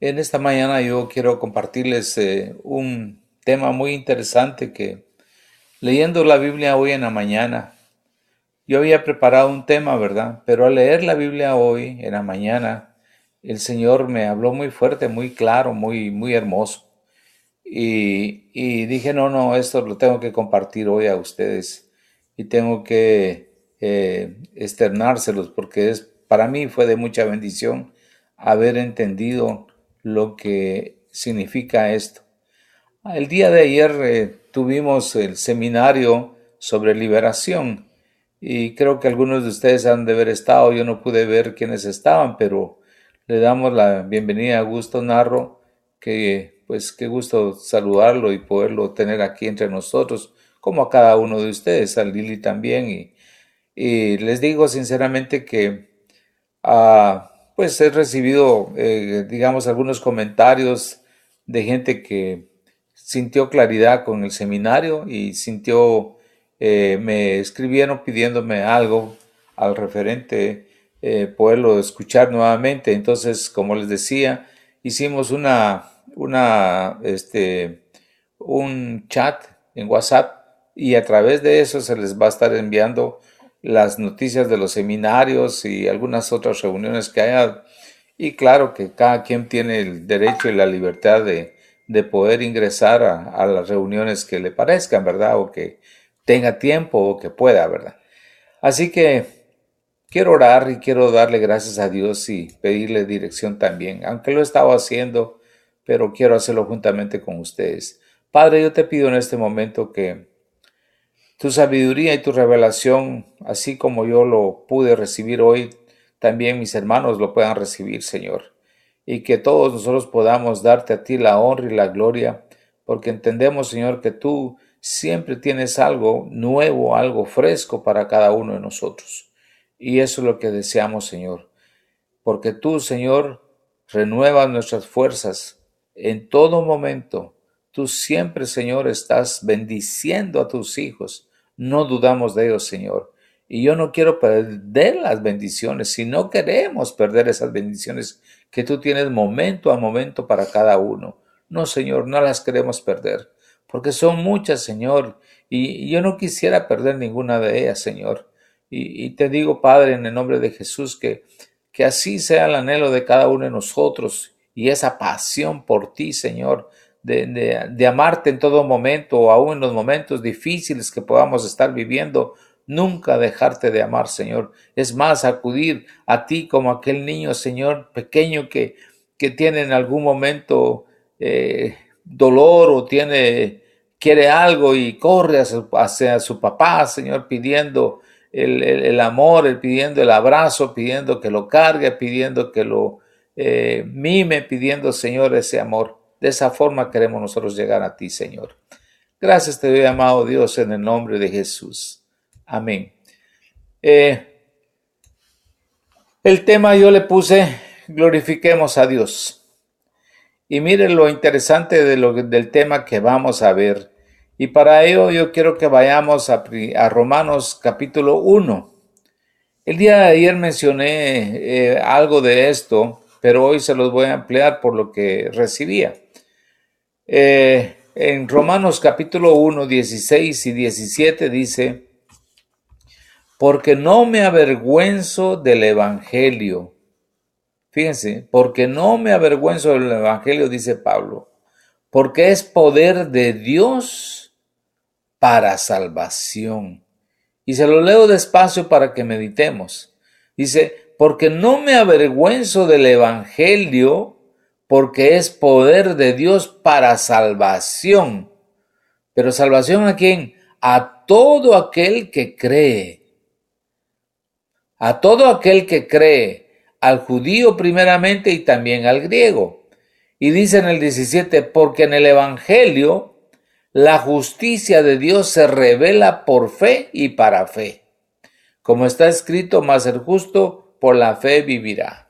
En esta mañana yo quiero compartirles eh, un tema muy interesante que leyendo la Biblia hoy en la mañana, yo había preparado un tema, ¿verdad? Pero al leer la Biblia hoy en la mañana, el Señor me habló muy fuerte, muy claro, muy, muy hermoso. Y, y dije, no, no, esto lo tengo que compartir hoy a ustedes y tengo que eh, externárselos porque es, para mí fue de mucha bendición haber entendido lo que significa esto. El día de ayer eh, tuvimos el seminario sobre liberación y creo que algunos de ustedes han de haber estado, yo no pude ver quiénes estaban, pero le damos la bienvenida a Augusto Narro, que pues qué gusto saludarlo y poderlo tener aquí entre nosotros, como a cada uno de ustedes, a Lili también, y, les digo sinceramente que ah, pues he recibido, eh, digamos, algunos comentarios de gente que sintió claridad con el seminario y sintió, eh, me escribieron pidiéndome algo al referente, eh, poderlo escuchar nuevamente. Entonces, como les decía, hicimos una, una, este, un chat en WhatsApp y a través de eso se les va a estar enviando las noticias de los seminarios y algunas otras reuniones que haya. Y claro que cada quien tiene el derecho y la libertad de, de poder ingresar a, a, las reuniones que le parezcan, ¿verdad? O que tenga tiempo o que pueda, ¿verdad? Así que quiero orar y quiero darle gracias a Dios y pedirle dirección también, aunque lo he estado haciendo, pero quiero hacerlo juntamente con ustedes. Padre, yo te pido en este momento que tu sabiduría y tu revelación, así como yo lo pude recibir hoy, también mis hermanos lo puedan recibir, Señor. Y que todos nosotros podamos darte a ti la honra y la gloria, porque entendemos, Señor, que tú siempre tienes algo nuevo, algo fresco para cada uno de nosotros. Y eso es lo que deseamos, Señor. Porque tú, Señor, renuevas nuestras fuerzas en todo momento. Tú siempre, Señor, estás bendiciendo a tus hijos no dudamos de ellos, Señor. Y yo no quiero perder las bendiciones, si no queremos perder esas bendiciones que tú tienes momento a momento para cada uno. No, Señor, no las queremos perder, porque son muchas, Señor, y yo no quisiera perder ninguna de ellas, Señor. Y, y te digo, Padre, en el nombre de Jesús, que, que así sea el anhelo de cada uno de nosotros y esa pasión por ti, Señor, de, amarte en todo momento, aún en los momentos difíciles que podamos estar viviendo, nunca dejarte de amar, Señor. Es más, acudir a ti como aquel niño, Señor, pequeño que, que tiene en algún momento eh, dolor o tiene, quiere algo y corre hacia, su papá, Señor, pidiendo el, amor, el, pidiendo el abrazo, pidiendo que lo cargue, pidiendo que lo eh, mime, pidiendo, Señor, ese amor. De esa forma queremos nosotros llegar a ti, Señor. Gracias te doy, amado Dios, en el nombre de Jesús. Amén. Eh, el tema yo le puse, glorifiquemos a Dios. Y miren lo interesante de lo, del tema que vamos a ver. Y para ello yo quiero que vayamos a, Romanos capítulo 1. El día de ayer mencioné eh, algo de esto, pero hoy se los voy a ampliar por lo que recibía. Eh, en Romanos capítulo 1, 16 y 17 dice, porque no me avergüenzo del Evangelio. Fíjense, porque no me avergüenzo del Evangelio, dice Pablo, porque es poder de Dios para salvación. Y se lo leo despacio para que meditemos. Dice, porque no me avergüenzo del Evangelio, porque es poder de Dios para salvación. Pero salvación a quién? A todo aquel que cree. A todo aquel que cree, al judío primeramente y también al griego. Y dice en el 17, porque en el Evangelio la justicia de Dios se revela por fe y para fe. Como está escrito, más el justo por la fe vivirá.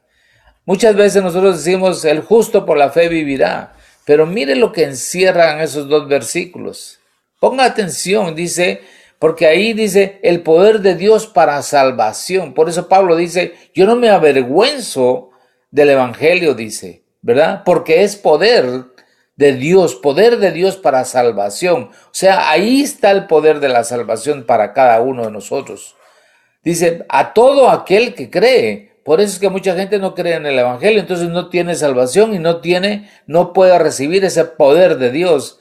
Muchas veces nosotros decimos, el justo por la fe vivirá, pero mire lo que encierran esos dos versículos. Ponga atención, dice, porque ahí dice el poder de Dios para salvación. Por eso Pablo dice, yo no me avergüenzo del Evangelio, dice, ¿verdad? Porque es poder de Dios, poder de Dios para salvación. O sea, ahí está el poder de la salvación para cada uno de nosotros. Dice, a todo aquel que cree. Por eso es que mucha gente no cree en el Evangelio, entonces no tiene salvación y no tiene, no puede recibir ese poder de Dios.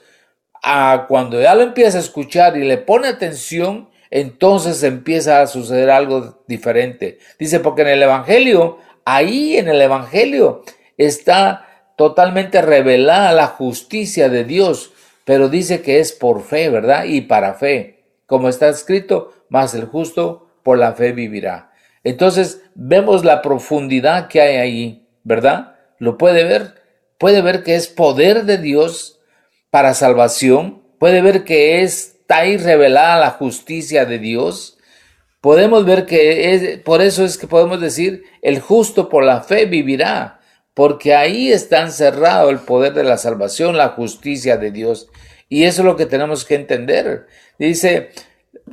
A cuando ya lo empieza a escuchar y le pone atención, entonces empieza a suceder algo diferente. Dice, porque en el Evangelio, ahí en el Evangelio está totalmente revelada la justicia de Dios, pero dice que es por fe, ¿verdad? Y para fe. Como está escrito, más el justo por la fe vivirá. Entonces vemos la profundidad que hay ahí, ¿verdad? ¿Lo puede ver? Puede ver que es poder de Dios para salvación, puede ver que está ahí revelada la justicia de Dios. Podemos ver que es, por eso es que podemos decir, el justo por la fe vivirá porque ahí está encerrado el poder de la salvación, la justicia de Dios. Y eso es lo que tenemos que entender. Dice,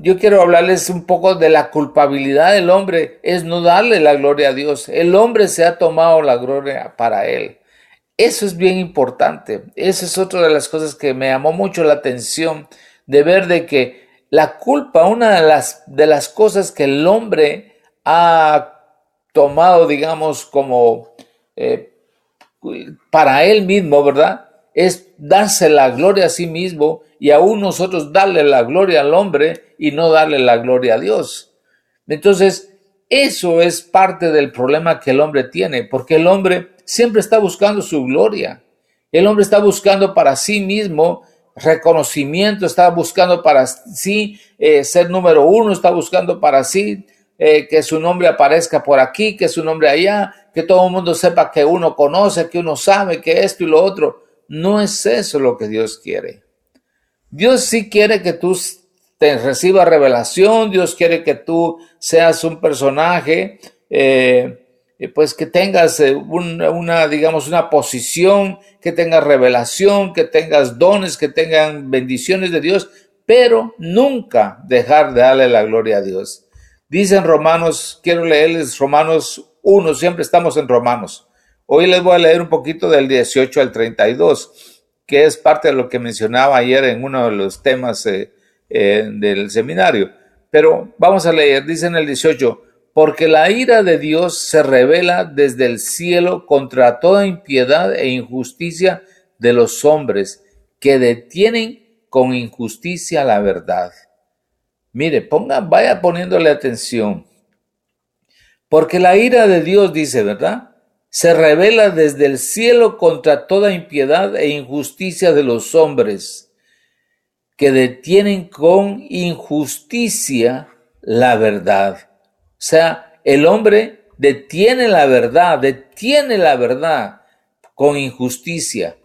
yo quiero hablarles un poco de la culpabilidad del hombre, es no darle la gloria a Dios. El hombre se ha tomado la gloria para él. Eso es bien importante. Esa es otra de las cosas que me llamó mucho la atención de ver de que la culpa, una de las, de las cosas que el hombre ha tomado, digamos, como eh, para él mismo, ¿verdad? Es darse la gloria a sí mismo y aún nosotros darle la gloria al hombre y no darle la gloria a Dios. Entonces, eso es parte del problema que el hombre tiene, porque el hombre siempre está buscando su gloria. El hombre está buscando para sí mismo reconocimiento, está buscando para sí eh, ser número uno, está buscando para sí eh, que su nombre aparezca por aquí, que su nombre allá, que todo el mundo sepa que uno conoce, que uno sabe, que esto y lo otro. No es eso lo que Dios quiere. Dios sí quiere que tú te recibas revelación, Dios quiere que tú seas un personaje, eh, pues que tengas eh, una, digamos, una posición, que tengas revelación, que tengas dones, que tengan bendiciones de Dios, pero nunca dejar de darle la gloria a Dios. Dicen Romanos, quiero leerles Romanos 1, siempre estamos en Romanos. Hoy les voy a leer un poquito del 18 al 32, que es parte de lo que mencionaba ayer en uno de los temas eh, eh, del seminario. Pero vamos a leer, dice en el 18, porque la ira de Dios se revela desde el cielo contra toda impiedad e injusticia de los hombres que detienen con injusticia la verdad. Mire, ponga, vaya poniéndole atención. Porque la ira de Dios, dice, ¿verdad? Se revela desde el cielo contra toda impiedad e injusticia de los hombres, que detienen con injusticia la verdad. O sea, el hombre detiene la verdad, detiene la verdad con injusticia.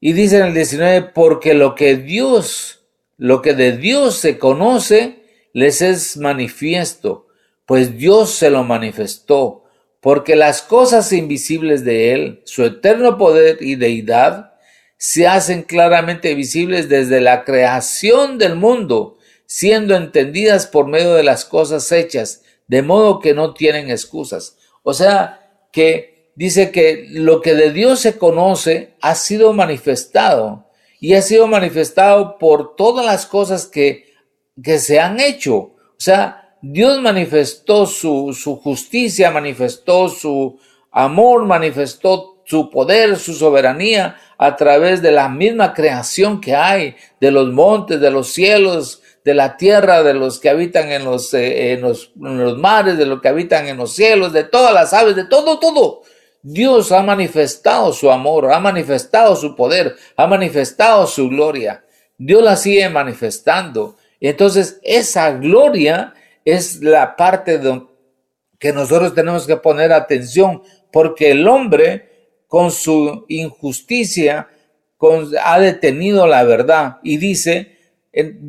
Y dice en el 19, porque lo que Dios lo que de Dios se conoce les es manifiesto, pues Dios se lo manifestó, porque las cosas invisibles de Él, su eterno poder y deidad, se hacen claramente visibles desde la creación del mundo, siendo entendidas por medio de las cosas hechas, de modo que no tienen excusas. O sea, que dice que lo que de Dios se conoce ha sido manifestado y ha sido manifestado por todas las cosas que, que se han hecho. O sea, Dios manifestó su, su justicia, manifestó su amor, manifestó su poder, su soberanía a través de la misma creación que hay, de los montes, de los cielos, de la tierra, de los que habitan eh, en los, en los mares, de los que habitan en los cielos, de todas las aves, de todo, todo. Dios ha manifestado su amor, ha manifestado su poder, ha manifestado su gloria. Dios la sigue manifestando. Entonces, esa gloria es la parte de que nosotros tenemos que poner atención, porque el hombre, con su injusticia, ha detenido la verdad y dice,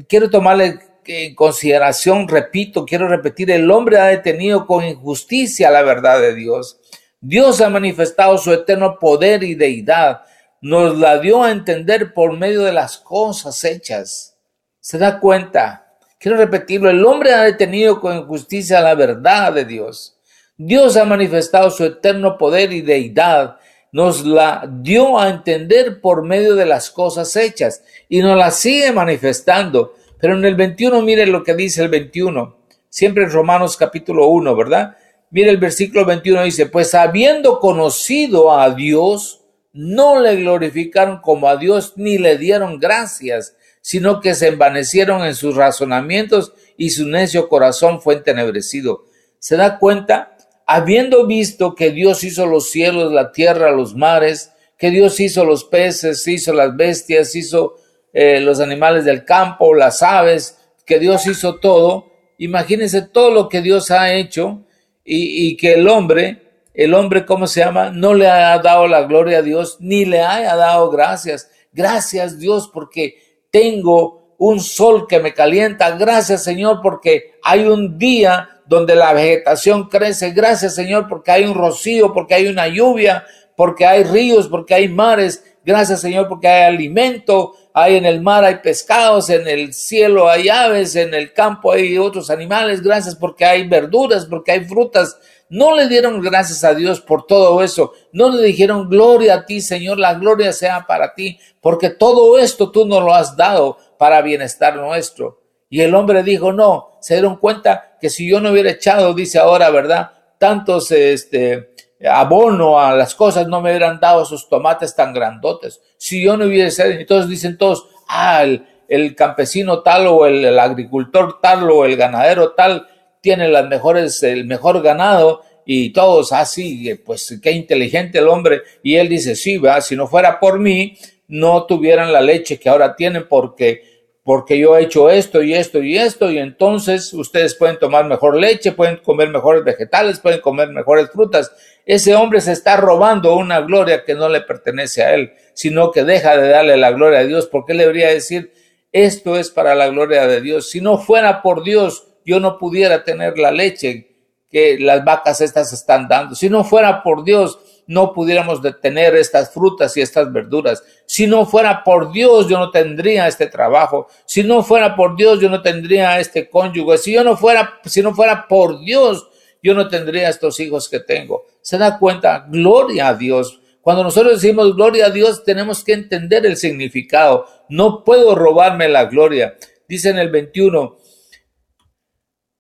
quiero tomarle en consideración, repito, quiero repetir, el hombre ha detenido con injusticia la verdad de Dios. Dios ha manifestado su eterno poder y deidad. Nos la dio a entender por medio de las cosas hechas. ¿Se da cuenta? Quiero repetirlo. El hombre ha detenido con injusticia la verdad de Dios. Dios ha manifestado su eterno poder y deidad. nos la dio a entender por medio de las cosas hechas y nos la sigue manifestando. Pero en el 21, mire lo que dice el 21, siempre en Romanos capítulo 1, ¿verdad? Mire el versículo 21 dice, pues habiendo conocido a Dios, no le glorificaron como a Dios ni le dieron gracias, sino que se envanecieron en sus razonamientos y su necio corazón fue entenebrecido. ¿Se da cuenta? Habiendo visto que Dios hizo los cielos, la tierra, los mares, que Dios hizo los peces, hizo las bestias, hizo eh, los animales del campo, las aves, que Dios hizo todo, imagínense todo lo que Dios ha hecho y, y que el hombre el hombre, ¿cómo se llama? No le ha dado la gloria a Dios, ni le haya dado gracias. Gracias Dios porque tengo un sol que me calienta. Gracias Señor porque hay un día donde la vegetación crece. Gracias Señor porque hay un rocío, porque hay una lluvia, porque hay ríos, porque hay mares. Gracias Señor porque hay alimento, hay en el mar hay pescados, en el cielo hay aves, en el campo hay otros animales. Gracias porque hay verduras, porque hay frutas. No le dieron gracias a Dios por todo eso. No le dijeron gloria a ti, Señor, la gloria sea para ti, porque todo esto tú nos lo has dado para bienestar nuestro. Y el hombre dijo, no, se dieron cuenta que si yo no hubiera echado, dice ahora, ¿verdad? Tantos, este, abono a las cosas, no me hubieran dado esos tomates tan grandotes. Si yo no hubiese, entonces dicen todos, ah, el, campesino tal o el, el, agricultor tal o el ganadero tal tiene las mejores, el mejor ganado y todos así, ah, pues qué inteligente el hombre. Y él dice, sí, va, si no fuera por mí, no tuvieran la leche que ahora tienen porque porque yo he hecho esto y esto y esto y entonces ustedes pueden tomar mejor leche, pueden comer mejores vegetales, pueden comer mejores frutas. Ese hombre se está robando una gloria que no le pertenece a él, sino que deja de darle la gloria a Dios, porque él debería decir, esto es para la gloria de Dios. Si no fuera por Dios, yo no pudiera tener la leche que las vacas estas están dando. Si no fuera por Dios, no pudiéramos detener estas frutas y estas verduras. Si no fuera por Dios, yo no tendría este trabajo. Si no fuera por Dios, yo no tendría este cónyuge. Si yo no fuera, si no fuera por Dios, yo no tendría estos hijos que tengo. ¿Se da cuenta? Gloria a Dios. Cuando nosotros decimos gloria a Dios, tenemos que entender el significado. No puedo robarme la gloria. Dice en el 21,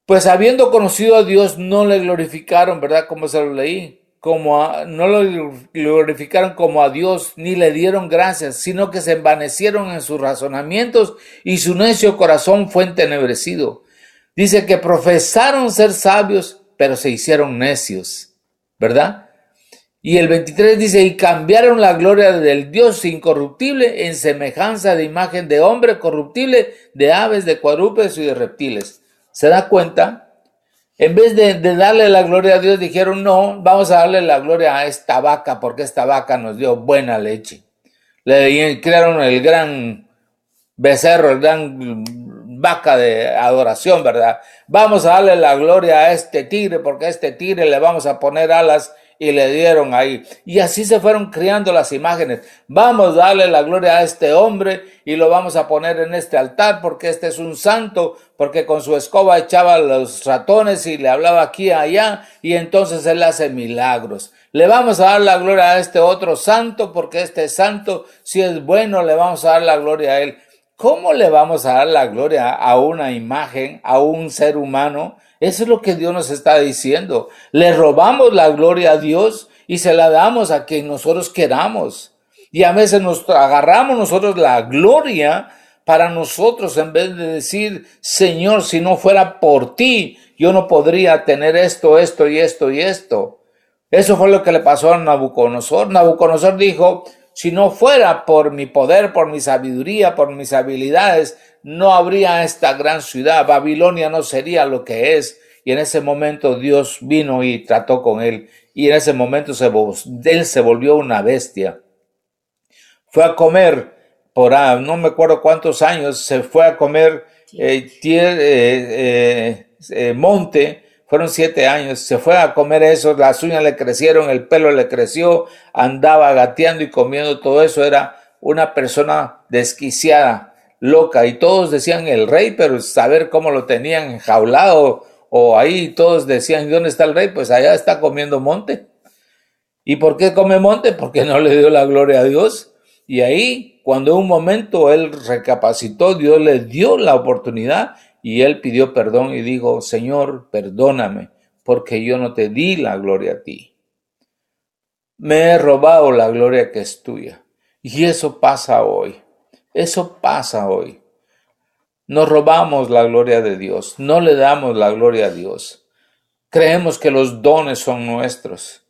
pues habiendo conocido a Dios, no le glorificaron, ¿verdad? Como se lo leí. Como no lo glorificaron como a Dios, ni le dieron gracias, sino que se envanecieron en sus razonamientos y su necio corazón fue entenebrecido. Dice que profesaron ser sabios, pero se hicieron necios, ¿verdad? Y el 23 dice, y cambiaron la gloria del Dios incorruptible en semejanza de imagen de hombre corruptible, de aves, de cuadrúpedos y de reptiles se da cuenta, en vez de, darle la gloria a Dios, dijeron, no, vamos a darle la gloria a esta vaca, porque esta vaca nos dio buena leche. Le crearon el gran becerro, el gran vaca de adoración, ¿verdad? Vamos a darle la gloria a este tigre, porque a este tigre le vamos a poner alas y le dieron ahí. Y así se fueron criando las imágenes. Vamos a darle la gloria a este hombre y lo vamos a poner en este altar porque este es un santo, porque con su escoba echaba los ratones y le hablaba aquí y allá y entonces él hace milagros. Le vamos a dar la gloria a este otro santo porque este santo, si es bueno, le vamos a dar la gloria a él. ¿Cómo le vamos a dar la gloria a una imagen, a un ser humano? Eso es lo que Dios nos está diciendo. Le robamos la gloria a Dios y se la damos a quien nosotros queramos. Y a veces nos agarramos nosotros la gloria para nosotros en vez de decir, Señor, si no fuera por ti, yo no podría tener esto, esto y esto y esto. Eso fue lo que le pasó a Nabucodonosor. Nabucodonosor dijo, si no fuera por mi poder, por mi sabiduría, por mis habilidades, no habría esta gran ciudad. Babilonia no sería lo que es. Y en ese momento Dios vino y trató con él. Y en ese momento se, él se volvió una bestia. Fue a comer por ah, no me acuerdo cuántos años, se fue a comer eh, eh, eh, monte fueron siete años, se fue a comer eso, las uñas le crecieron, el pelo le creció, andaba gateando y comiendo todo eso, era una persona desquiciada, loca, y todos decían el rey, pero saber cómo lo tenían enjaulado o ahí todos decían, ¿dónde está el rey? Pues allá está comiendo monte. ¿Y por qué come monte? Porque no le dio la gloria a Dios. Y ahí, cuando un momento él recapacitó, Dios le dio la oportunidad y él pidió perdón y dijo, Señor, perdóname, porque yo no te di la gloria a ti. Me he robado la gloria que es tuya. Y eso pasa hoy. Eso pasa hoy. Nos robamos la gloria de Dios, no le damos la gloria a Dios. Creemos que los dones son nuestros.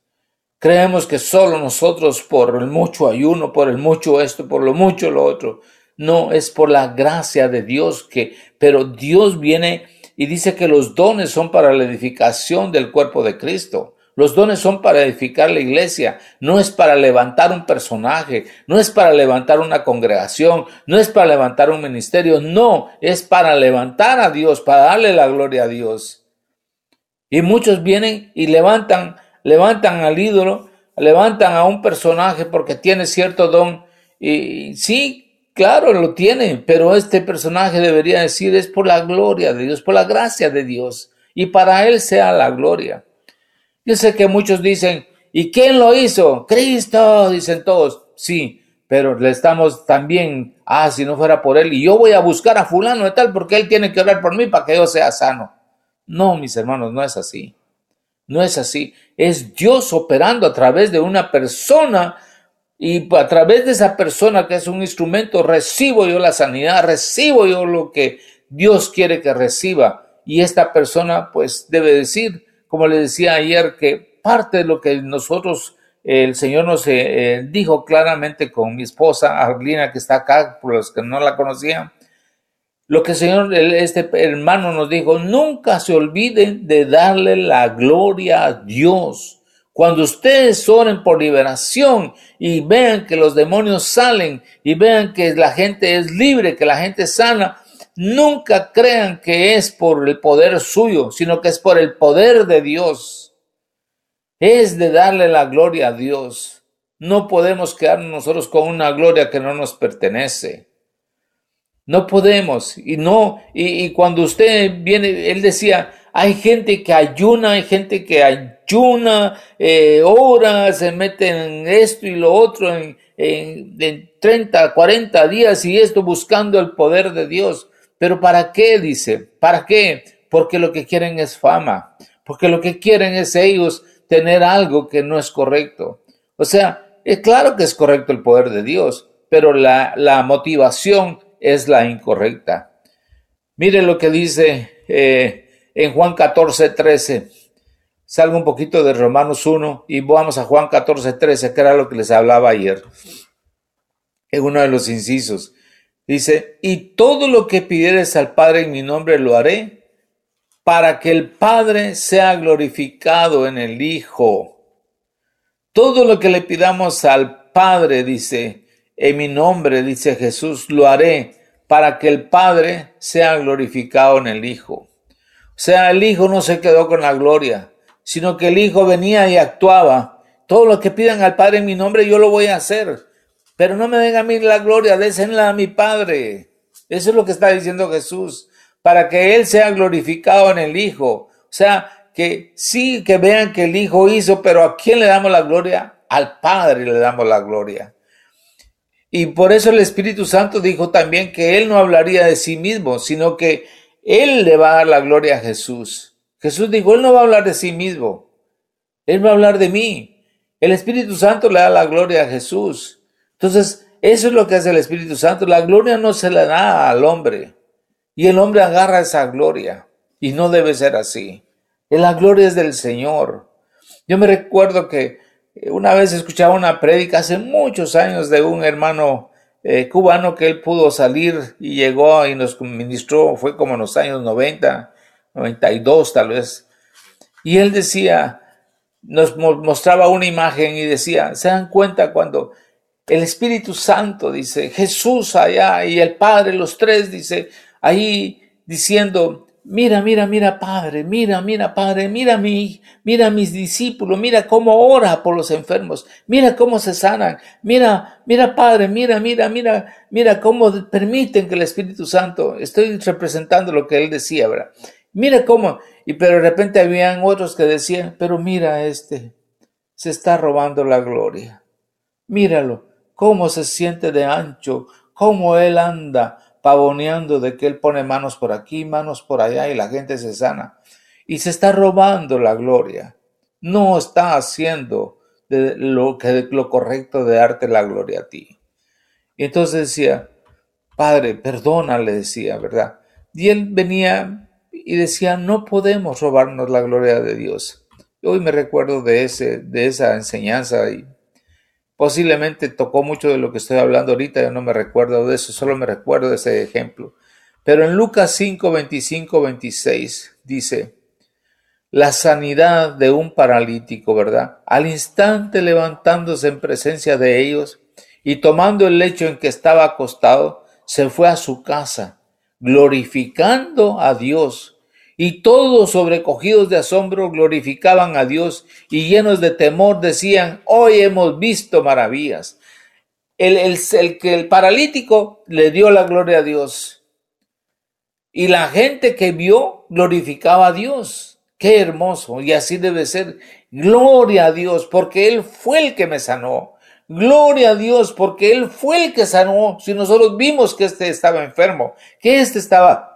Creemos que solo nosotros por el mucho ayuno, por el mucho esto, por lo mucho lo otro. No, es por la gracia de Dios que, pero Dios viene y dice que los dones son para la edificación del cuerpo de Cristo. Los dones son para edificar la iglesia, no es para levantar un personaje, no es para levantar una congregación, no es para levantar un ministerio, no, es para levantar a Dios, para darle la gloria a Dios. Y muchos vienen y levantan, levantan al ídolo, levantan a un personaje porque tiene cierto don. Y sí, claro, lo tiene, pero este personaje debería decir es por la gloria de Dios, por la gracia de Dios, y para Él sea la gloria. Yo sé que muchos dicen, ¿y quién lo hizo? Cristo, dicen todos. Sí, pero le estamos también, ah, si no fuera por él, y yo voy a buscar a fulano de tal porque él tiene que orar por mí para que yo sea sano. No, mis hermanos, no es así. No es así. Es Dios operando a través de una persona y a través de esa persona que es un instrumento, recibo yo la sanidad, recibo yo lo que Dios quiere que reciba. Y esta persona pues debe decir, como le decía ayer, que parte de lo que nosotros, el Señor nos eh, eh, dijo claramente con mi esposa Arlina, que está acá, por los que no la conocían, lo que el Señor, este hermano nos dijo, nunca se olviden de darle la gloria a Dios. Cuando ustedes oren por liberación y vean que los demonios salen y vean que la gente es libre, que la gente sana, Nunca crean que es por el poder suyo, sino que es por el poder de Dios. Es de darle la gloria a Dios. No podemos quedarnos nosotros con una gloria que no nos pertenece. No podemos. Y no, y, cuando usted viene, él decía, hay gente que ayuna, hay gente que ayuna, eh, ora, se mete en esto y lo otro en, en, en 30, 40 días y esto buscando el poder de Dios. Pero ¿para qué? Dice, ¿para qué? Porque lo que quieren es fama, porque lo que quieren es ellos tener algo que no es correcto. O sea, es claro que es correcto el poder de Dios, pero la, motivación es la incorrecta. Mire lo que dice eh, en Juan 14, 13. Salgo un poquito de Romanos 1 y vamos a Juan 14, 13, que era lo que les hablaba ayer, en uno de los incisos. Dice, y todo lo que pidieres al Padre en mi nombre lo haré, para que el Padre sea glorificado en el Hijo. Todo lo que le pidamos al Padre, dice, en mi nombre, dice Jesús, lo haré, para que el Padre sea glorificado en el Hijo. Sea, el Hijo no se quedó con la gloria, sino que el Hijo venía y actuaba. Todo lo que pidan al Padre en mi nombre, yo lo voy a hacer. Pero no me den a mí la gloria, désenla a mi Padre. Eso es lo que está diciendo Jesús, para que Él sea glorificado en el Hijo. O sea, que sí, que vean que el Hijo hizo, pero ¿a quién le damos la gloria? Al Padre le damos la gloria. Y por eso el Espíritu Santo dijo también que Él no hablaría de sí mismo, sino que Él le va a dar la gloria a Jesús. Jesús dijo, Él no va a hablar de sí mismo, Él va a hablar de mí. El Espíritu Santo le da la gloria a Jesús. Entonces, eso es lo que hace el Espíritu Santo. La gloria no se la da al hombre. Y el hombre agarra esa gloria. Y no debe ser así. La gloria es del Señor. Yo me recuerdo que una vez escuchaba una prédica hace muchos años de un hermano eh, cubano que él pudo salir y llegó y nos ministró, fue como en los años 90, 92 tal vez. Y él decía, nos mostraba una imagen y decía, ¿se dan cuenta cuando el Espíritu Santo, dice, Jesús allá y el Padre, los tres, dice, ahí diciendo, mira, mira, mira, Padre, mira, mira, Padre, mira mí, mira mis discípulos, mira cómo ora por los enfermos, mira cómo se sanan, mira, mira, Padre, mira, mira, mira, mira cómo permiten que el Espíritu Santo, estoy representando lo que él decía, ¿verdad? Mira cómo, y pero de repente habían otros que decían, pero mira este, se está robando la gloria. Míralo, cómo se siente de ancho, cómo él anda pavoneando de que él pone manos por aquí, manos por allá y la gente se sana. Y se está robando la gloria. No está haciendo de lo, que, lo correcto de darte la gloria a ti. Y entonces decía, Padre, perdona, le decía, ¿verdad? Y él venía y decía, no podemos robarnos la gloria de Dios. Hoy me recuerdo de, ese, de esa enseñanza y posiblemente tocó mucho de lo que estoy hablando ahorita, yo no me recuerdo de eso, solo me recuerdo de ese ejemplo. Pero en Lucas 5, 25, 26 dice, la sanidad de un paralítico, ¿verdad? Al instante levantándose en presencia de ellos y tomando el lecho en que estaba acostado, se fue a su casa, glorificando a Dios. Y todos sobrecogidos de asombro glorificaban a Dios y llenos de temor decían, hoy hemos visto maravillas. El, que el paralítico le dio la gloria a Dios. Y la gente que vio glorificaba a Dios. Qué hermoso. Y así debe ser. Gloria a Dios, porque Él fue el que me sanó. Gloria a Dios, porque Él fue el que sanó. Si nosotros vimos que este estaba enfermo, que este estaba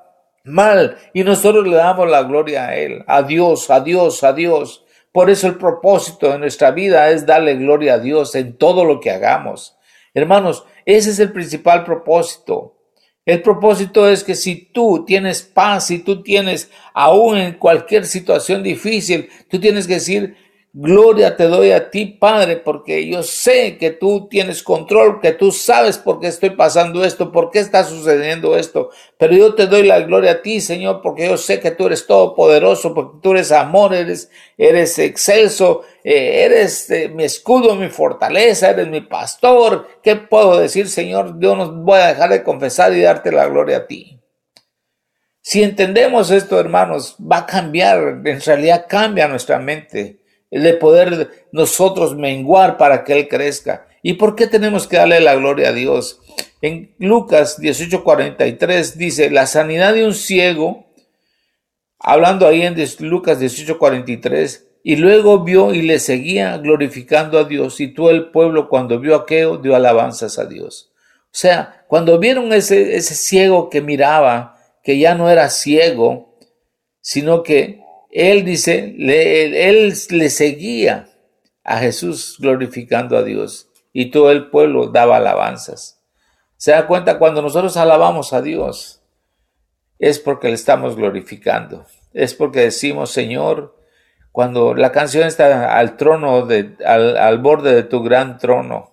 mal, y nosotros le damos la gloria a Él. A Dios, a Dios, a Dios. Por eso el propósito de nuestra vida es darle gloria a Dios en todo lo que hagamos. Hermanos, ese es el principal propósito. El propósito es que si tú tienes paz, si tú tienes aún en cualquier situación difícil, tú tienes que decir, Gloria te doy a ti, Padre, porque yo sé que tú tienes control, que tú sabes por qué estoy pasando esto, por qué está sucediendo esto. Pero yo te doy la gloria a ti, Señor, porque yo sé que tú eres todopoderoso, porque tú eres amor, eres, eres excelso, eh, eres eh, mi escudo, mi fortaleza, eres mi pastor. ¿Qué puedo decir, Señor? Yo no voy a dejar de confesar y darte la gloria a ti. Si entendemos esto, hermanos, va a cambiar, en realidad cambia nuestra mente de poder nosotros menguar para que Él crezca. ¿Y por qué tenemos que darle la gloria a Dios? En Lucas 18:43 dice, la sanidad de un ciego, hablando ahí en Lucas 18:43, y luego vio y le seguía glorificando a Dios, y todo el pueblo cuando vio aquello dio alabanzas a Dios. O sea, cuando vieron ese, ese ciego que miraba, que ya no era ciego, sino que él dice, él le seguía a Jesús glorificando a Dios y todo el pueblo daba alabanzas. Se da cuenta cuando nosotros alabamos a Dios, es porque le estamos glorificando, es porque decimos, Señor, cuando la canción está al trono, de, al, al borde de tu gran trono,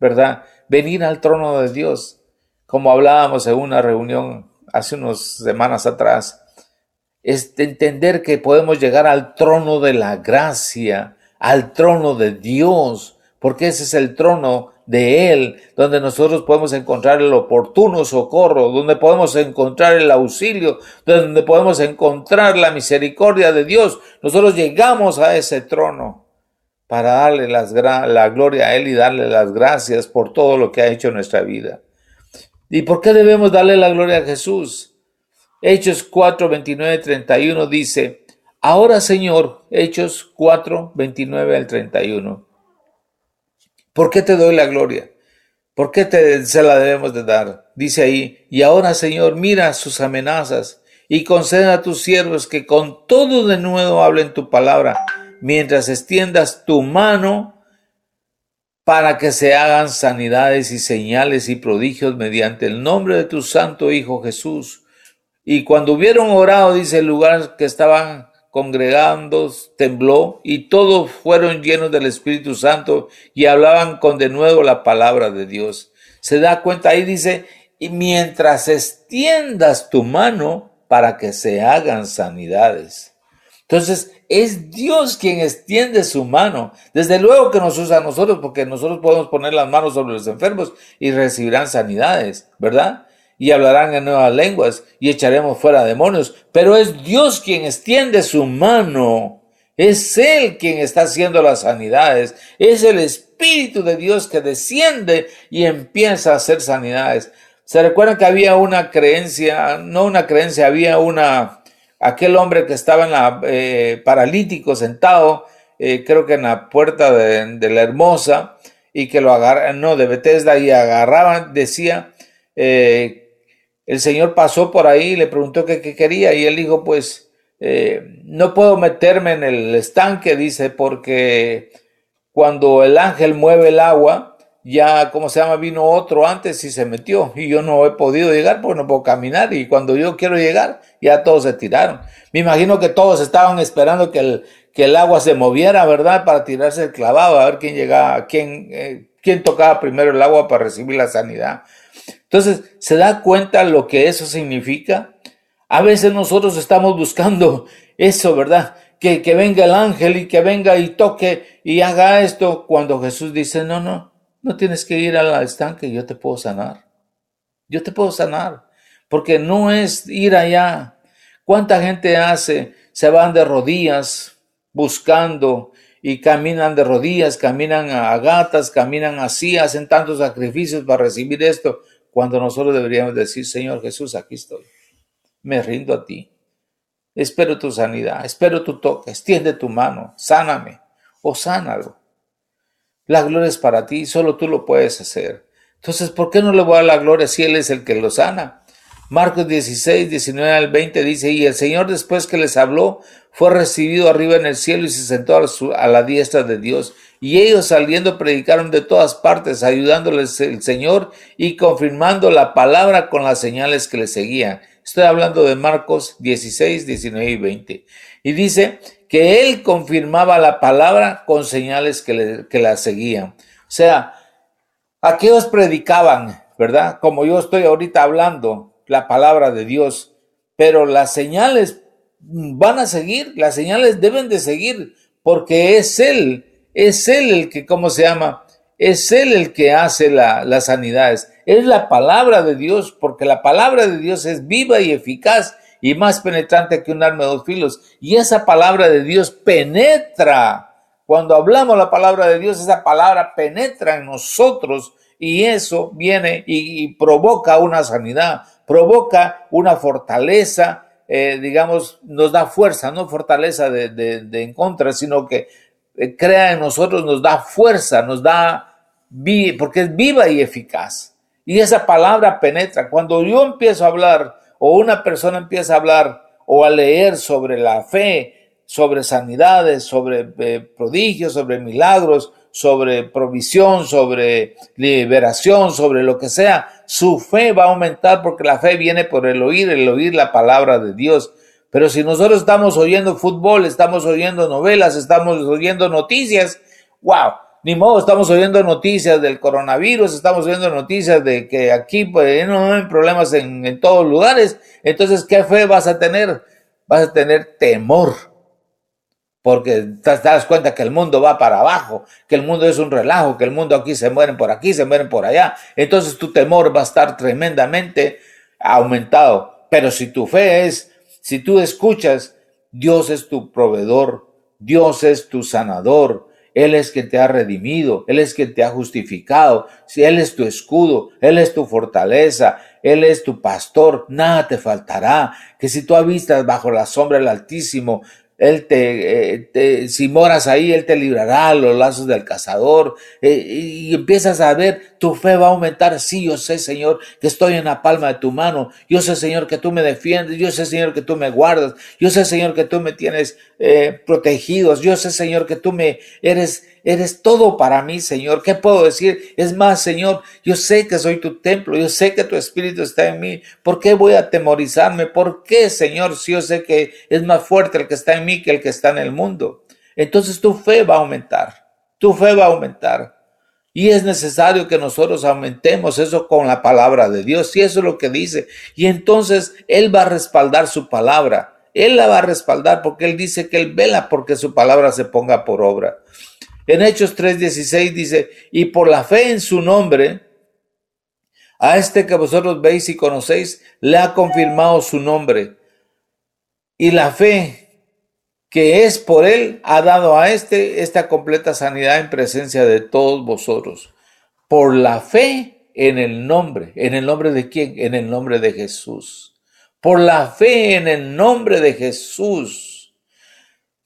¿verdad? Venir al trono de Dios, como hablábamos en una reunión hace unas semanas atrás, es entender que podemos llegar al trono de la gracia, al trono de Dios, porque ese es el trono de Él, donde nosotros podemos encontrar el oportuno socorro, donde podemos encontrar el auxilio, donde podemos encontrar la misericordia de Dios. Nosotros llegamos a ese trono para darle la gloria a Él y darle las gracias por todo lo que ha hecho en nuestra vida. ¿Y por qué debemos darle la gloria a Jesús? Hechos 4, 29, 31 dice, Ahora Señor, Hechos 4, 29 al 31. ¿Por qué te doy la gloria? ¿Por qué te, se la debemos de dar? Dice ahí, y ahora Señor, mira sus amenazas y conceda a tus siervos que con todo de nuevo hablen tu palabra, mientras extiendas tu mano para que se hagan sanidades y señales y prodigios mediante el nombre de tu santo Hijo Jesús y cuando hubieron orado, dice el lugar que estaban congregando, tembló y todos fueron llenos del Espíritu Santo y hablaban con de nuevo la palabra de Dios. Se da cuenta ahí, dice, y mientras extiendas tu mano para que se hagan sanidades. Entonces, es Dios quien extiende su mano. Desde luego que nos usa a nosotros, porque nosotros podemos poner las manos sobre los enfermos y recibirán sanidades, ¿verdad? Y hablarán en nuevas lenguas y echaremos fuera demonios. Pero es Dios quien extiende su mano. Es Él quien está haciendo las sanidades. Es el Espíritu de Dios que desciende y empieza a hacer sanidades. Se recuerdan que había una creencia, no una creencia, había una, aquel hombre que estaba en la, eh, paralítico sentado eh, creo que en la puerta de, la Hermosa, y que lo agarran, no, de Bethesda, y agarraban, decía, eh, el Señor pasó por ahí y le preguntó qué, quería, y él dijo, pues, eh, no puedo meterme en el estanque, dice, porque cuando el ángel mueve el agua, ya, ¿cómo se llama? Vino otro antes y se metió y yo no he podido llegar porque no puedo caminar y cuando yo quiero llegar ya todos se tiraron. Me imagino que todos estaban esperando que el, que el agua se moviera, ¿verdad? Para tirarse el clavado, a ver quién llegaba, quién, eh, quién tocaba primero el agua para recibir la sanidad. Entonces, ¿se da cuenta lo que eso significa? A veces nosotros estamos buscando eso, ¿verdad? Que, que venga el ángel y que venga y toque y haga esto cuando Jesús dice, no, no, no tienes que ir al estanque, yo te puedo sanar. Yo te puedo sanar, porque no es ir allá. ¿Cuánta gente hace? Se van de rodillas buscando y caminan de rodillas, caminan a gatas, caminan así, hacen tantos sacrificios para recibir esto, cuando nosotros deberíamos decir, Señor Jesús, aquí estoy. Me rindo a ti. Espero tu sanidad, espero tu toque, extiende tu mano, sáname o sánalo. La gloria es para ti, solo tú lo puedes hacer. Entonces, ¿por qué no le voy a dar la gloria si Él es el que lo sana? Marcos 16, 19 al 20 dice, y el Señor después que les habló, fue recibido arriba en el cielo y se sentó a, la diestra de Dios. Y ellos saliendo predicaron de todas partes, ayudándoles el Señor y confirmando la palabra con las señales que le seguían. Estoy hablando de Marcos 16, 19 y 20. Y dice que él confirmaba la palabra con señales que, que la seguían. O sea, aquellos predicaban, ¿verdad? Como yo estoy ahorita hablando, la palabra de Dios, pero las señales van a seguir, las señales deben de seguir, porque es Él, es Él el que, ¿cómo se llama? Es Él el que hace la, las sanidades. Es la palabra de Dios, porque la palabra de Dios es viva y eficaz y más penetrante que un arma de dos filos. Y esa palabra de Dios penetra. Cuando hablamos la palabra de Dios, esa palabra penetra en nosotros y eso viene y, provoca una sanidad, provoca una fortaleza, eh, digamos, nos da fuerza, no fortaleza de, de, en contra, sino que eh, crea en nosotros, nos da fuerza, nos da, porque es viva y eficaz. Y esa palabra penetra. Cuando yo empiezo a hablar o una persona empieza a hablar o a leer sobre la fe, sobre sanidades, sobre eh, prodigios, sobre milagros, sobre provisión, sobre liberación, sobre lo que sea, su fe va a aumentar porque la fe viene por el oír, el oír la palabra de Dios. Pero si nosotros estamos oyendo fútbol, estamos oyendo novelas, estamos oyendo noticias, wow, ni modo, estamos oyendo noticias del coronavirus, estamos oyendo noticias de que aquí pues, no hay problemas en, en todos lugares. Entonces, ¿qué fe vas a tener? Vas a tener temor. Porque te das cuenta que el mundo va para abajo, que el mundo es un relajo, que el mundo aquí se mueren por aquí, se mueren por allá. Entonces tu temor va a estar tremendamente aumentado. Pero si tu fe es, si tú escuchas, Dios es tu proveedor, Dios es tu sanador, él es quien te ha redimido, Él es quien te ha justificado, si Él es tu escudo, Él es tu fortaleza, Él es tu pastor, nada te faltará, que si tú habitas bajo la sombra del Altísimo, él eh, te, si moras ahí, Él te librará los lazos del cazador. Eh, y empiezas a ver, tu fe va a aumentar. Sí, yo sé, Señor, que estoy en la palma de tu mano. Yo sé, Señor, que tú me defiendes. Yo sé, Señor, que tú me guardas. Yo sé, Señor, que tú me tienes eh, protegidos. Yo sé, Señor, que tú me eres Eres todo para mí, Señor. ¿Qué puedo decir? Es más, Señor, yo sé que soy tu templo, yo sé que tu espíritu está en mí. ¿Por qué voy a atemorizarme? ¿Por qué, Señor, si yo sé que es más fuerte el que está en mí que el que está en el mundo? Entonces tu fe va a aumentar. Tu fe va a aumentar. Y es necesario que nosotros aumentemos eso con la palabra de Dios. Y eso es lo que dice. Y entonces Él va a respaldar su palabra. Él la va a respaldar porque Él dice que Él vela porque su palabra se ponga por obra. En Hechos 3:16 dice, y por la fe en su nombre, a este que vosotros veis y conocéis, le ha confirmado su nombre. Y la fe que es por él ha dado a este esta completa sanidad en presencia de todos vosotros. Por la fe en el nombre. ¿En el nombre de quién? En el nombre de Jesús. Por la fe en el nombre de Jesús.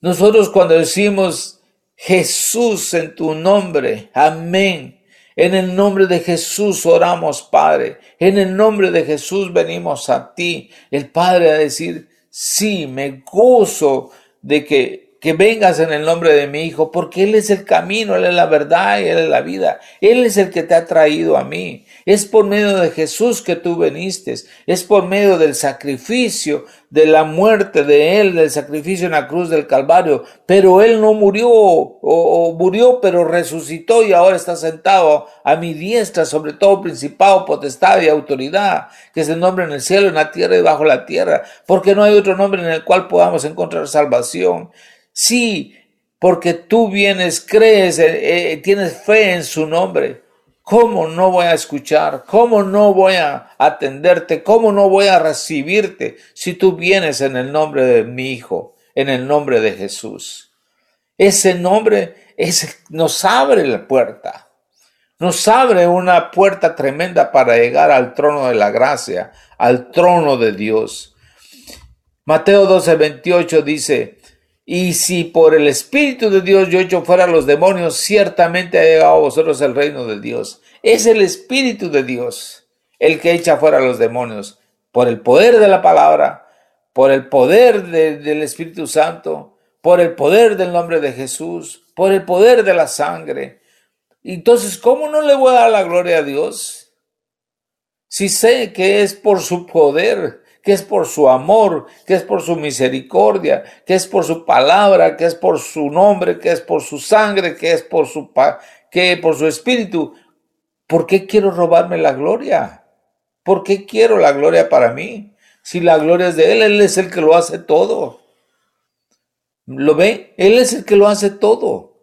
Nosotros cuando decimos Jesús en tu nombre. Amén. En el nombre de Jesús oramos, Padre. En el nombre de Jesús venimos a ti. El Padre a decir, sí, me gozo de que que vengas en el nombre de mi Hijo, porque Él es el camino, Él es la verdad y Él es la vida. Él es el que te ha traído a mí. Es por medio de Jesús que tú veniste. Es por medio del sacrificio, de la muerte de Él, del sacrificio en la cruz del Calvario. Pero Él no murió, o, murió, pero resucitó y ahora está sentado a mi diestra, sobre todo principado, potestad y autoridad, que es el nombre en el cielo, en la tierra y bajo la tierra, porque no hay otro nombre en el cual podamos encontrar salvación. Sí, porque tú vienes, crees, eh, eh, tienes fe en su nombre. ¿Cómo no voy a escuchar? ¿Cómo no voy a atenderte? ¿Cómo no voy a recibirte si tú vienes en el nombre de mi Hijo, en el nombre de Jesús? Ese nombre nos abre la puerta, nos abre una puerta tremenda para llegar al trono de la gracia, al trono de Dios. Mateo 12, 28 dice, y si por el Espíritu de Dios yo echo fuera a los demonios, ciertamente ha llegado a vosotros el reino de Dios. Es el Espíritu de Dios el que echa fuera a los demonios. Por el poder de la palabra, por el poder del Espíritu Santo, por el poder del nombre de Jesús, por el poder de la sangre. Entonces, ¿cómo no le voy a dar la gloria a Dios? Si sé que es por su poder, que es por su amor, que es por su misericordia, que es por su palabra, que es por su nombre, que es por su sangre, que es por su que por su espíritu. ¿Por qué quiero robarme la gloria? ¿Por qué quiero la gloria para mí? Si la gloria es de él, él es el que lo hace todo. ¿Lo ve? Él es el que lo hace todo.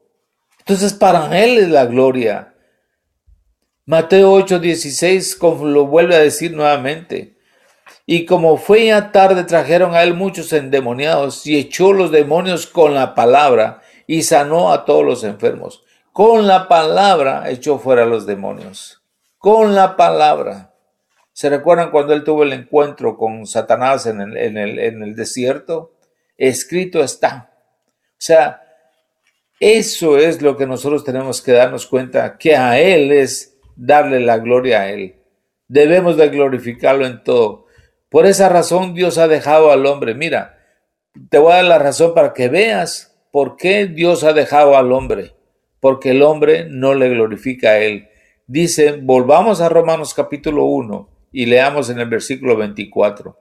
Entonces para él es la gloria. Mateo 8:16 lo vuelve a decir nuevamente. Y como fue ya tarde, trajeron a él muchos endemoniados y echó los demonios con la palabra y sanó a todos los enfermos. Con la palabra echó fuera a los demonios. Con la palabra. ¿Se recuerdan cuando él tuvo el encuentro con Satanás en el, en el, en el desierto? Escrito está. O sea, eso es lo que nosotros tenemos que darnos cuenta, que a Él es darle la gloria a Él. Debemos de glorificarlo en todo. Por esa razón Dios ha dejado al hombre. Mira, te voy a dar la razón para que veas por qué Dios ha dejado al hombre. Porque el hombre no le glorifica a él. Dice, volvamos a Romanos capítulo 1 y leamos en el versículo 24.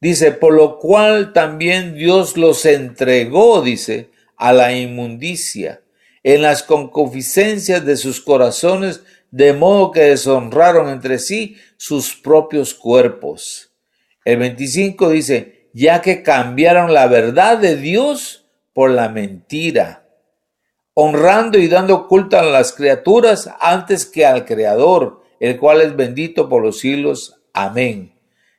Dice, por lo cual también Dios los entregó, dice, a la inmundicia, en las concupiscencias de sus corazones, de modo que deshonraron entre sí sus propios cuerpos. El 25 dice, ya que cambiaron la verdad de Dios por la mentira, honrando y dando culto a las criaturas antes que al Creador, el cual es bendito por los siglos. Amén.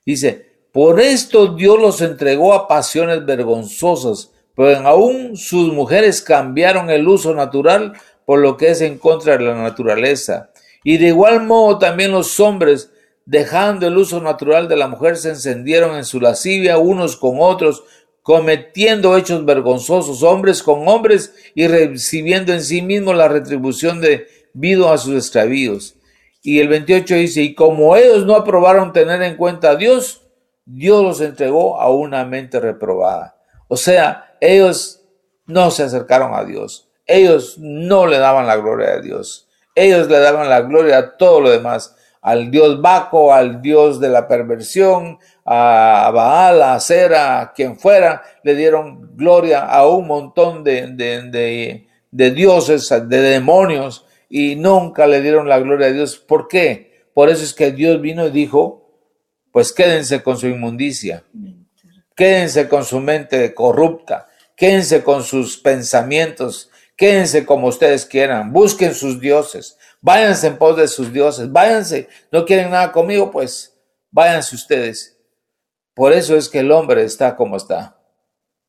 Dice, por esto Dios los entregó a pasiones vergonzosas, pero aún sus mujeres cambiaron el uso natural por lo que es en contra de la naturaleza y de igual modo también los hombres, dejando el uso natural de la mujer, se encendieron en su lascivia unos con otros, cometiendo hechos vergonzosos, hombres con hombres, y recibiendo en sí mismos la retribución debido a sus extravíos. Y el 28 dice, y como ellos no aprobaron tener en cuenta a Dios, Dios los entregó a una mente reprobada. O sea, ellos no se acercaron a Dios. Ellos no le daban la gloria a Dios. Ellos le daban la gloria a todo lo demás, al dios Baco, al dios de la perversión, a Baal, a Cera, a quien fuera, le dieron gloria a un montón de, de, de, dioses, de demonios, y nunca le dieron la gloria a Dios. ¿Por qué? Por eso es que Dios vino y dijo, pues quédense con su inmundicia, quédense con su mente corrupta, quédense con sus pensamientos Quédense como ustedes quieran, busquen sus dioses, váyanse en pos de sus dioses, váyanse, no quieren nada conmigo, pues váyanse ustedes. Por eso es que el hombre está como está,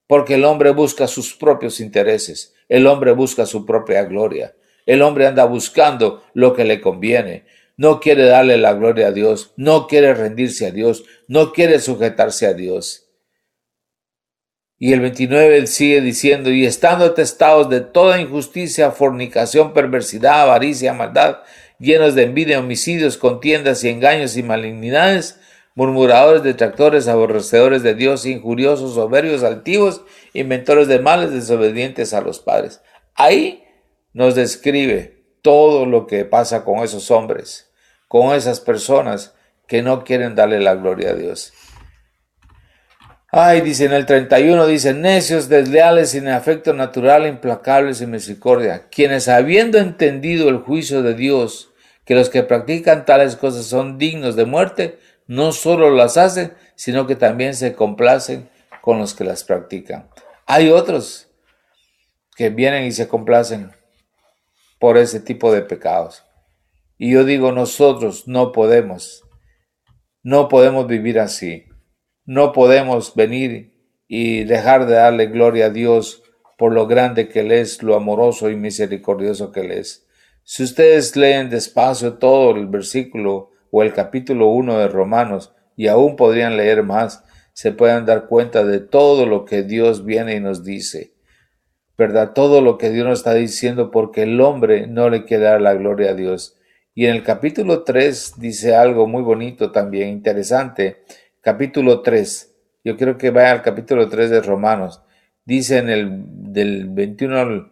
porque el hombre busca sus propios intereses, el hombre busca su propia gloria, el hombre anda buscando lo que le conviene, no quiere darle la gloria a Dios, no quiere rendirse a Dios, no quiere sujetarse a Dios. Y el 29 sigue diciendo, y estando atestados de toda injusticia, fornicación, perversidad, avaricia, maldad, llenos de envidia, homicidios, contiendas y engaños y malignidades, murmuradores, detractores, aborrecedores de Dios, injuriosos, soberbios, altivos, inventores de males, desobedientes a los padres. Ahí nos describe todo lo que pasa con esos hombres, con esas personas que no quieren darle la gloria a Dios. Ay, dice en el 31, dice, necios, desleales, sin afecto natural, implacables y misericordia, quienes habiendo entendido el juicio de Dios, que los que practican tales cosas son dignos de muerte, no solo las hacen, sino que también se complacen con los que las practican. Hay otros que vienen y se complacen por ese tipo de pecados. Y yo digo, nosotros no podemos, no podemos vivir así. No podemos venir y dejar de darle gloria a Dios por lo grande que Él es, lo amoroso y misericordioso que Él es. Si ustedes leen despacio todo el versículo o el capítulo 1 de Romanos, y aún podrían leer más, se pueden dar cuenta de todo lo que Dios viene y nos dice. ¿Verdad? Todo lo que Dios nos está diciendo porque el hombre no le quiere dar la gloria a Dios. Y en el capítulo 3 dice algo muy bonito también, interesante, capítulo 3. Yo creo que vaya al capítulo 3 de Romanos. Dice en el del 21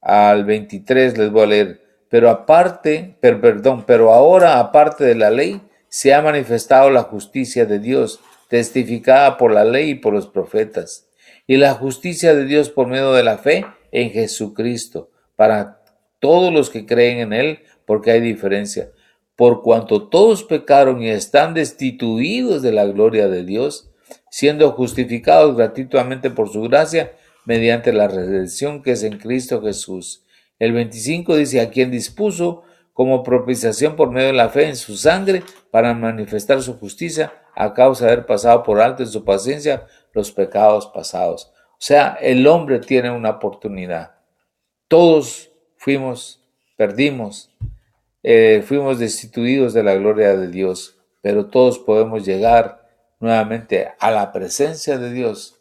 al, 23, les voy a leer. Pero aparte, perdón, pero ahora aparte de la ley, se ha manifestado la justicia de Dios, testificada por la ley y por los profetas, y la justicia de Dios por medio de la fe en Jesucristo, para todos los que creen en Él, porque hay diferencia por cuanto todos pecaron y están destituidos de la gloria de Dios, siendo justificados gratuitamente por su gracia mediante la redención que es en Cristo Jesús. El 25 dice, a quien dispuso como propiciación por medio de la fe en su sangre para manifestar su justicia a causa de haber pasado por alto en su paciencia los pecados pasados. O sea, el hombre tiene una oportunidad. Todos fuimos, perdimos, eh, fuimos destituidos de la gloria de Dios, pero todos podemos llegar nuevamente a la presencia de Dios,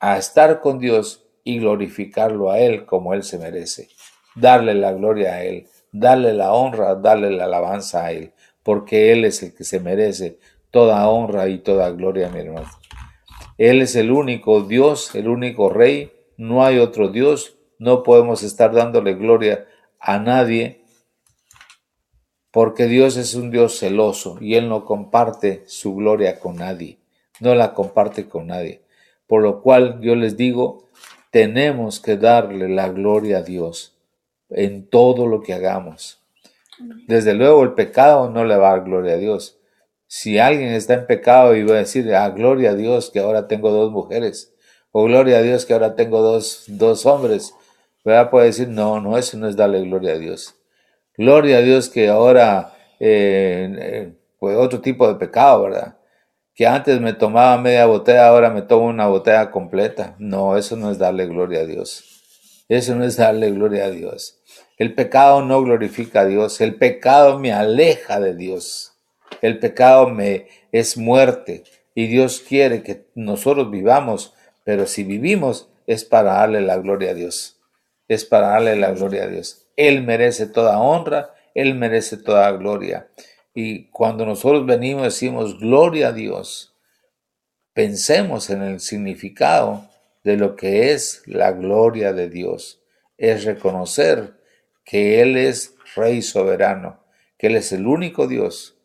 a estar con Dios y glorificarlo a Él como Él se merece, darle la gloria a Él, darle la honra, darle la alabanza a Él, porque Él es el que se merece toda honra y toda gloria, mi hermano. Él es el único Dios, el único Rey, no hay otro Dios, no podemos estar dándole gloria a nadie porque Dios es un Dios celoso y Él no comparte su gloria con nadie, no la comparte con nadie. Por lo cual yo les digo, tenemos que darle la gloria a Dios en todo lo que hagamos. Desde luego el pecado no le va a dar gloria a Dios. Si alguien está en pecado y va a decir, ah, gloria a Dios que ahora tengo dos mujeres, o gloria a Dios que ahora tengo dos, dos hombres, Puede decir, no, no, eso no es darle gloria a Dios. Gloria a Dios que ahora, eh, eh, pues otro tipo de pecado, ¿verdad? Que antes me tomaba media botella, ahora me tomo una botella completa. No, eso no es darle gloria a Dios. Eso no es darle gloria a Dios. El pecado no glorifica a Dios. El pecado me aleja de Dios. El pecado me es muerte. Y Dios quiere que nosotros vivamos, pero si vivimos es para darle la gloria a Dios. Es para darle la gloria a Dios. Él merece toda honra, Él merece toda gloria. Y cuando nosotros venimos decimos gloria a Dios, pensemos en el significado de lo que es la gloria de Dios. Es reconocer que Él es Rey soberano, que Él es el único Dios,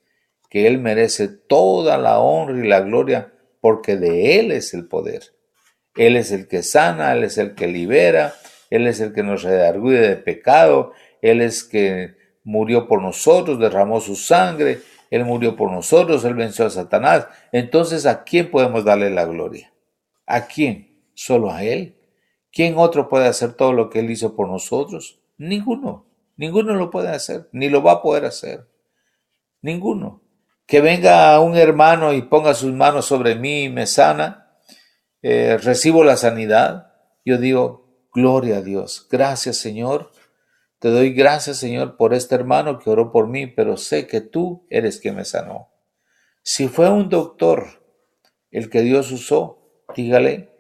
que Él merece toda la honra y la gloria porque de Él es el poder. Él es el que sana, Él es el que libera, él es el que nos redarguye de pecado, Él es que murió por nosotros, derramó su sangre, Él murió por nosotros, Él venció a Satanás. Entonces, ¿a quién podemos darle la gloria? ¿A quién? Solo a Él. ¿Quién otro puede hacer todo lo que Él hizo por nosotros? Ninguno. Ninguno lo puede hacer, ni lo va a poder hacer. Ninguno. Que venga un hermano y ponga sus manos sobre mí y me sana, eh, recibo la sanidad. Yo digo, Gloria a Dios. Gracias Señor. Te doy gracias Señor por este hermano que oró por mí, pero sé que tú eres quien me sanó. Si fue un doctor el que Dios usó, dígale,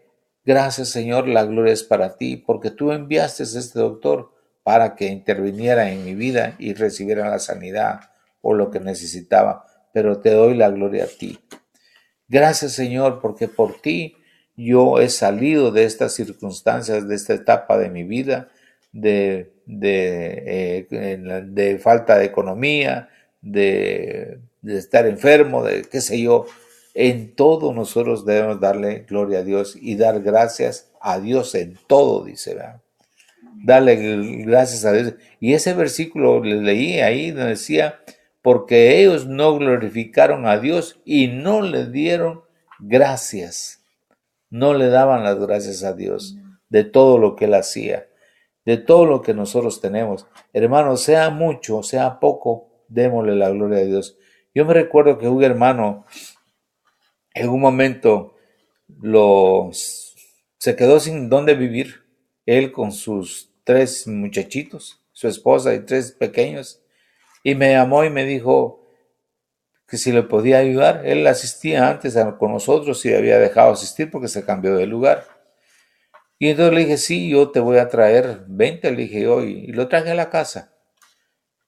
Gracias Señor, la gloria es para ti, porque tú enviaste a este doctor para que interviniera en mi vida y recibiera la sanidad o lo que necesitaba, pero te doy la gloria a ti. Gracias Señor, porque por ti yo he salido de estas circunstancias, de esta etapa de mi vida, de, de, eh, de falta de economía, de, estar enfermo, de qué sé yo. En todo nosotros debemos darle gloria a Dios y dar gracias a Dios en todo, dice. Dale gracias a Dios. Y ese versículo le leí ahí donde decía, porque ellos no glorificaron a Dios y no le dieron gracias no le daban las gracias a Dios de todo lo que él hacía, de todo lo que nosotros tenemos. Hermano, sea mucho, sea poco, démosle la gloria a Dios. Yo me recuerdo que un hermano en un momento lo, se quedó sin dónde vivir, él con sus tres muchachitos, su esposa y tres pequeños, y me llamó y me dijo, que si le podía ayudar. Él asistía antes con nosotros y había dejado asistir porque se cambió de lugar. Y entonces le dije, sí, yo te voy a traer 20, le dije yo, y, lo traje a la casa.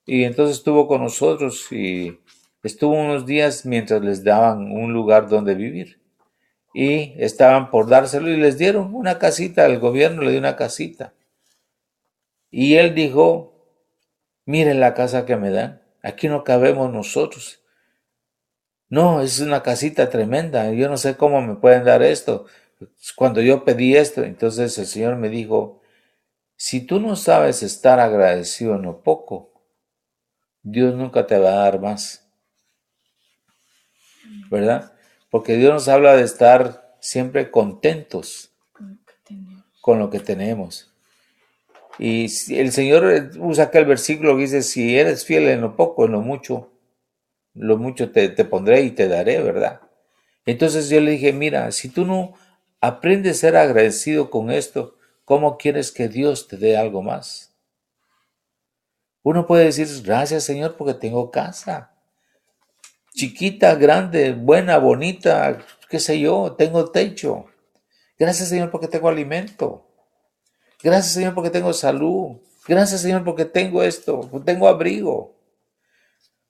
Y entonces estuvo con nosotros y estuvo unos días mientras les daban un lugar donde vivir. Y estaban por dárselo y les dieron una casita, el gobierno le dio una casita. Y él dijo, miren la casa que me dan, aquí no cabemos nosotros. No, es una casita tremenda. Yo no sé cómo me pueden dar esto. Cuando yo pedí esto, entonces el Señor me dijo, si tú no sabes estar agradecido en lo poco, Dios nunca te va a dar más. ¿Verdad? Porque Dios nos habla de estar siempre contentos con lo que tenemos. Y el Señor usa aquel versículo que dice, si eres fiel en lo poco, en lo mucho, lo mucho te, pondré y te daré, ¿verdad? Entonces yo le dije, mira, si tú no aprendes a ser agradecido con esto, ¿cómo quieres que Dios te dé algo más? Uno puede decir, gracias Señor porque tengo casa. Chiquita, grande, buena, bonita, qué sé yo, tengo techo. Gracias Señor porque tengo alimento. Gracias Señor porque tengo salud. Gracias Señor porque tengo esto, tengo abrigo.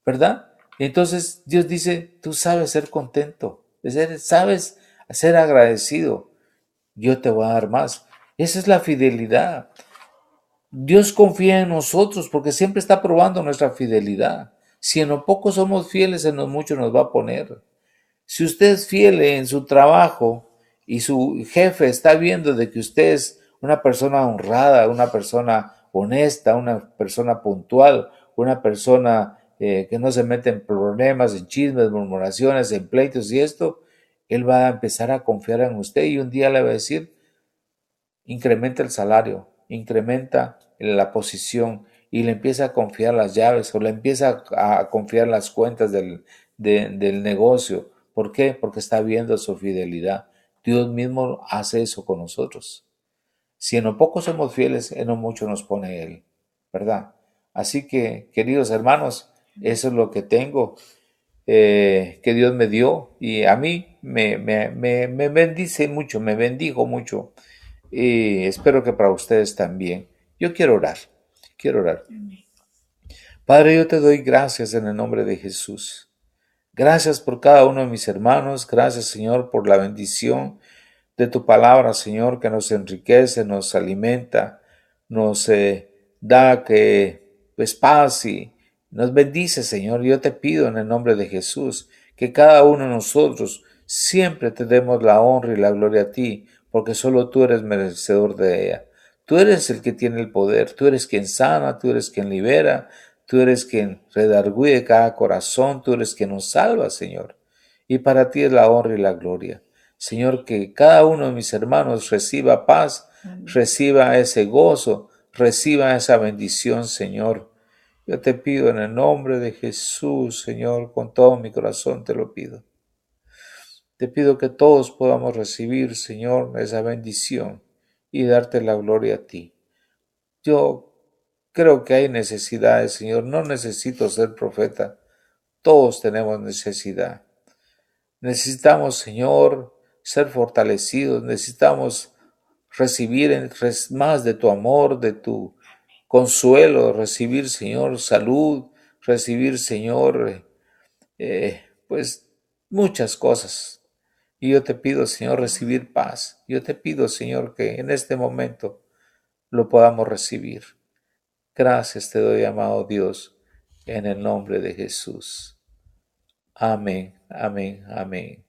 ¿Verdad? Entonces Dios dice, tú sabes ser contento, sabes ser agradecido, yo te voy a dar más. Esa es la fidelidad. Dios confía en nosotros porque siempre está probando nuestra fidelidad. Si en lo poco somos fieles, en lo mucho nos va a poner. Si usted es fiel en su trabajo y su jefe está viendo de que usted es una persona honrada, una persona honesta, una persona puntual, una persona eh, que no se mete en problemas, en chismes, murmuraciones, en pleitos y esto, él va a empezar a confiar en usted y un día le va a decir, incrementa el salario, incrementa la posición y le empieza a confiar las llaves o le empieza a confiar las cuentas del, del negocio. ¿Por qué? Porque está viendo su fidelidad. Dios mismo hace eso con nosotros. Si en lo poco somos fieles, en lo mucho nos pone Él, ¿verdad? Así que, queridos hermanos, eso es lo que tengo, eh, que Dios me dio y a mí me, me, me, me bendice mucho, me bendijo mucho y espero que para ustedes también. Yo quiero orar, quiero orar. Padre, yo te doy gracias en el nombre de Jesús. Gracias por cada uno de mis hermanos. Gracias, Señor, por la bendición de tu palabra, Señor, que nos enriquece, nos alimenta, nos eh, da que pues paz y, nos bendice, Señor. Yo te pido en el nombre de Jesús que cada uno de nosotros siempre te demos la honra y la gloria a ti, porque solo tú eres merecedor de ella. Tú eres el que tiene el poder, tú eres quien sana, tú eres quien libera, tú eres quien redarguye cada corazón, tú eres quien nos salva, Señor. Y para ti es la honra y la gloria. Señor, que cada uno de mis hermanos reciba paz, reciba ese gozo, reciba esa bendición, Señor yo te pido en el nombre de Jesús, Señor, con todo mi corazón te lo pido. Te pido que todos podamos recibir, Señor, esa bendición y darte la gloria a ti. Yo creo que hay necesidades, Señor. No necesito ser profeta. Todos tenemos necesidad. Necesitamos, Señor, ser fortalecidos. Necesitamos recibir más de tu amor, de tu consuelo, recibir, Señor, salud, recibir, Señor, eh, pues muchas cosas. Y yo te pido, Señor, recibir paz. Yo te pido, Señor, que en este momento lo podamos recibir. Gracias te doy, amado Dios, en el nombre de Jesús. Amén, amén, amén.